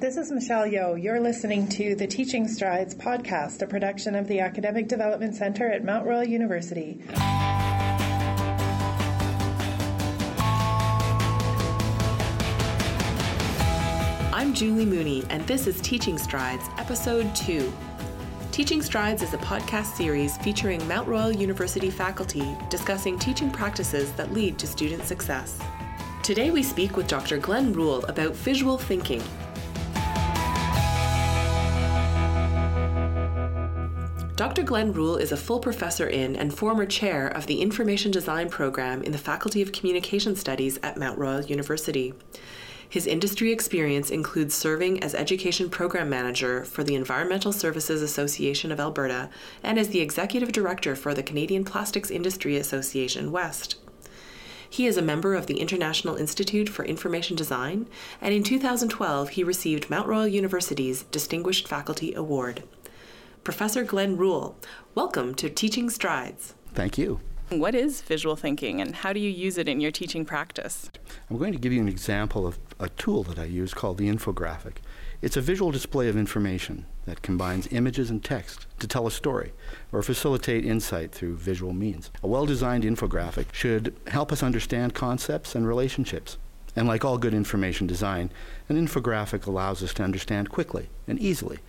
This is Michelle Yeoh. You're listening to the Teaching Strides podcast, a production of the Academic Development Center at Mount Royal University. I'm Julie Mooney, and this is Teaching Strides, Episode 2. Teaching Strides is a podcast series featuring Mount Royal University faculty discussing teaching practices that lead to student success. Today we speak with Dr. Glenn Ruhl about visual thinking, Dr. Glenn Ruhl is a full professor in and former chair of the Information Design program in the Faculty of Communication Studies at Mount Royal University. His industry experience includes serving as Education Program Manager for the Environmental Services Association of Alberta and as the Executive Director for the Canadian Plastics Industry Association West. He is a member of the International Institute for Information Design, and in 2012 he received Mount Royal University's Distinguished Faculty Award. Professor Glenn Ruhl. Welcome to Teaching Strides. Thank you. What is visual thinking and how do you use it in your teaching practice? I'm going to give you an example of a tool that I use called the infographic. It's a visual display of information that combines images and text to tell a story or facilitate insight through visual means. A well designed infographic should help us understand concepts and relationships. And like all good information design, an infographic allows us to understand quickly and easily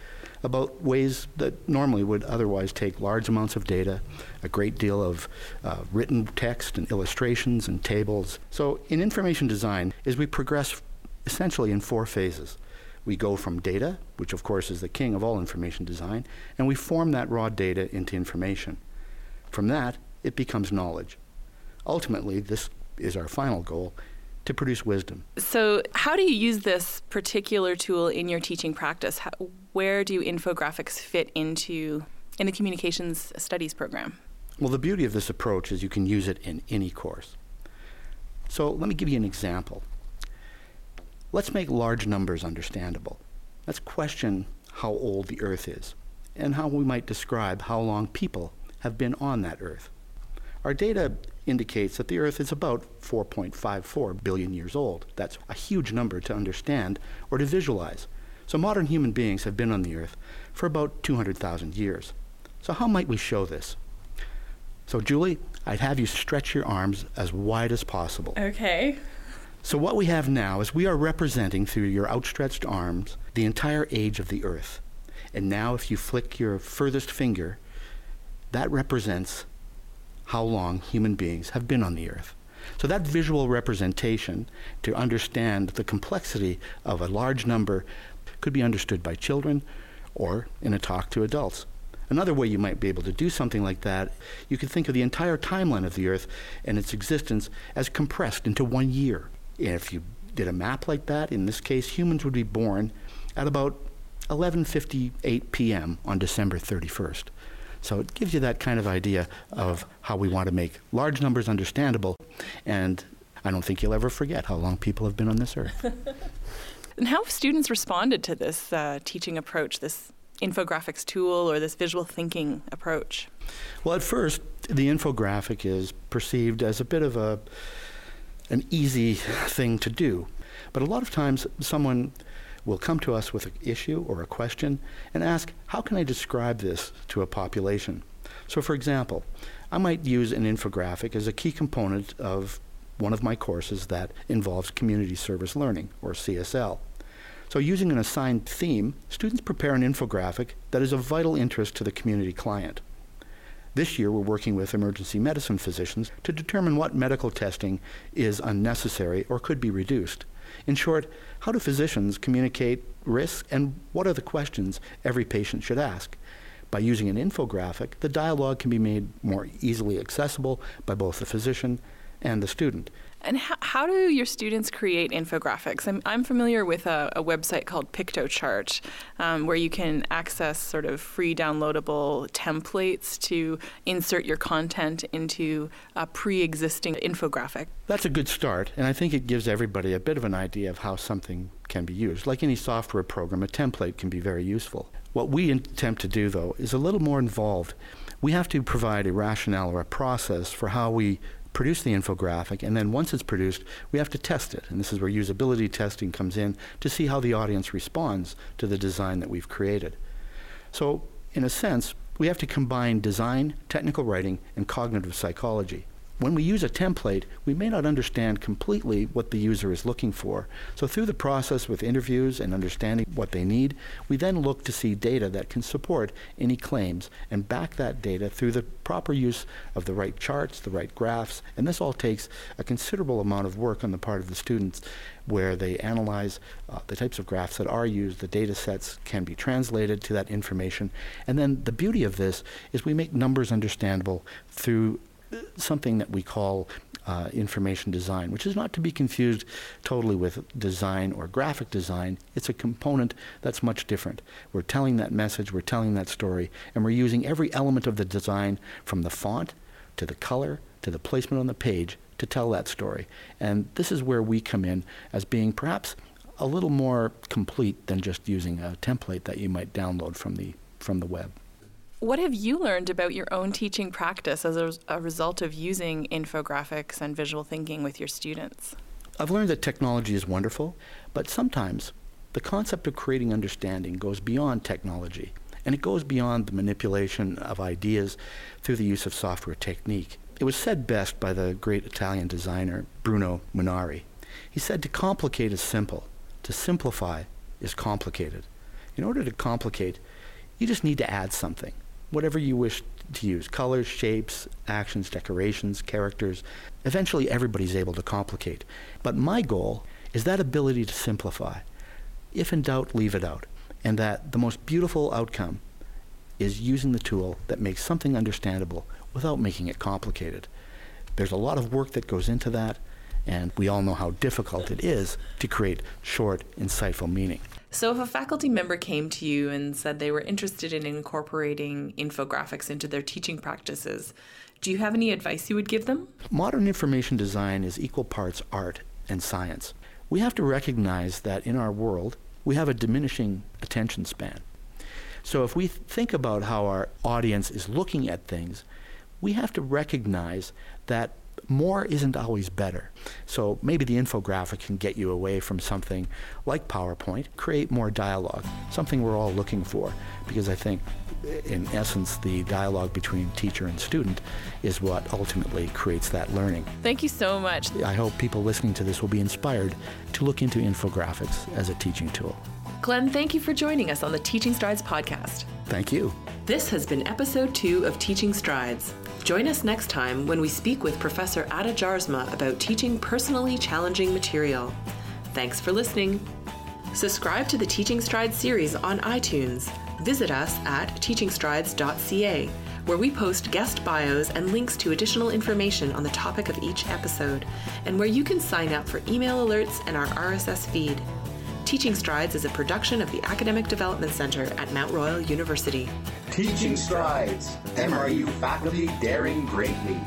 about ways that normally would otherwise take large amounts of data, a great deal of uh, written text and illustrations and tables. So in information design, as we progress essentially in four phases. We go from data, which of course is the king of all information design, and we form that raw data into information. From that, it becomes knowledge. Ultimately, this is our final goal, to produce wisdom. So, how do you use this particular tool in your teaching practice? How, where do infographics fit into in the communications studies program? Well, the beauty of this approach is you can use it in any course. So, let me give you an example. Let's make large numbers understandable. Let's question how old the Earth is and how we might describe how long people have been on that Earth. Our data indicates that the Earth is about 4.54 billion years old. That's a huge number to understand or to visualize. So modern human beings have been on the Earth for about 200,000 years. So how might we show this? So Julie, I'd have you stretch your arms as wide as possible. Okay. So what we have now is we are representing through your outstretched arms the entire age of the Earth. And now if you flick your furthest finger, that represents how long human beings have been on the earth. So that visual representation to understand the complexity of a large number could be understood by children or in a talk to adults. Another way you might be able to do something like that, you could think of the entire timeline of the Earth and its existence as compressed into one year. And if you did a map like that, in this case, humans would be born at about 11:58 p.m. on December 31st. So it gives you that kind of idea of how we want to make large numbers understandable. And I don't think you'll ever forget how long people have been on this earth. and how have students responded to this uh, teaching approach, this infographics tool or this visual thinking approach? Well, at first, the infographic is perceived as a bit of a an easy thing to do. But a lot of times someone will come to us with an issue or a question and ask, how can I describe this to a population? So, for example, I might use an infographic as a key component of one of my courses that involves community service learning, or CSL. So, using an assigned theme, students prepare an infographic that is of vital interest to the community client. This year, we're working with emergency medicine physicians to determine what medical testing is unnecessary or could be reduced. In short, how do physicians communicate risk and what are the questions every patient should ask? By using an infographic, the dialogue can be made more easily accessible by both the physician and the student. And how, how do your students create infographics? I'm, I'm familiar with a, a website called Piktochart um, where you can access sort of free downloadable templates to insert your content into a pre existing infographic. That's a good start, and I think it gives everybody a bit of an idea of how something can be used. Like any software program, a template can be very useful. What we attempt to do, though, is a little more involved. We have to provide a rationale or a process for how we produce the infographic, and then once it's produced, we have to test it. And this is where usability testing comes in to see how the audience responds to the design that we've created. So, in a sense, we have to combine design, technical writing, and cognitive psychology. When we use a template, we may not understand completely what the user is looking for. So, through the process with interviews and understanding what they need, we then look to see data that can support any claims and back that data through the proper use of the right charts, the right graphs. And this all takes a considerable amount of work on the part of the students where they analyze uh, the types of graphs that are used, the data sets can be translated to that information. And then the beauty of this is we make numbers understandable through something that we call uh, information design, which is not to be confused totally with design or graphic design. It's a component that's much different. We're telling that message, we're telling that story, and we're using every element of the design from the font to the color to the placement on the page to tell that story. And this is where we come in as being perhaps a little more complete than just using a template that you might download from the, from the web. What have you learned about your own teaching practice as a, a, result of using infographics and visual thinking with your students? I've learned that technology is wonderful, but sometimes the concept of creating understanding goes beyond technology, and it goes beyond the manipulation of ideas through the use of software technique. It was said best by the great Italian designer Bruno Munari. He said, To complicate is simple, to simplify is complicated. In order to complicate, you just need to add something whatever you wish to use colors, shapes, actions, decorations, characters. Eventually, everybody's able to complicate. But my goal is that ability to simplify. If in doubt, leave it out. And that the most beautiful outcome is using the tool that makes something understandable without making it complicated. There's a lot of work that goes into that, and we all know how difficult it is to create short, insightful meaning. So, if a faculty member came to you and said they were interested in incorporating infographics into their teaching practices, do you have any advice you would give them? Modern information design is equal parts art and science. We have to recognize that in our world, we have a diminishing attention span. So, if we think about how our audience is looking at things, we have to recognize that more isn't always better. So maybe the infographic can get you away from something like PowerPoint, create more dialogue, something we're all looking for, because I think in essence, the dialogue between teacher and student is what ultimately creates that learning. Thank you so much. I hope people listening to this will be inspired to look into infographics as a teaching tool. Glenn, thank you for joining us on the Teaching Strides podcast. Thank you. This has been episode two of Teaching Strides. Join us next time when we speak with Professor Ada Jarsma about teaching personally challenging material. Thanks for listening. Subscribe to the Teaching Strides series on iTunes. Visit us at teachingstrides.ca, where we post guest bios and links to additional information on the topic of each episode, and where you can sign up for email alerts and our RSS feed. Teaching Strides is a production of the Academic Development Center at Mount Royal University. Teaching Strides, MRU faculty daring greatly.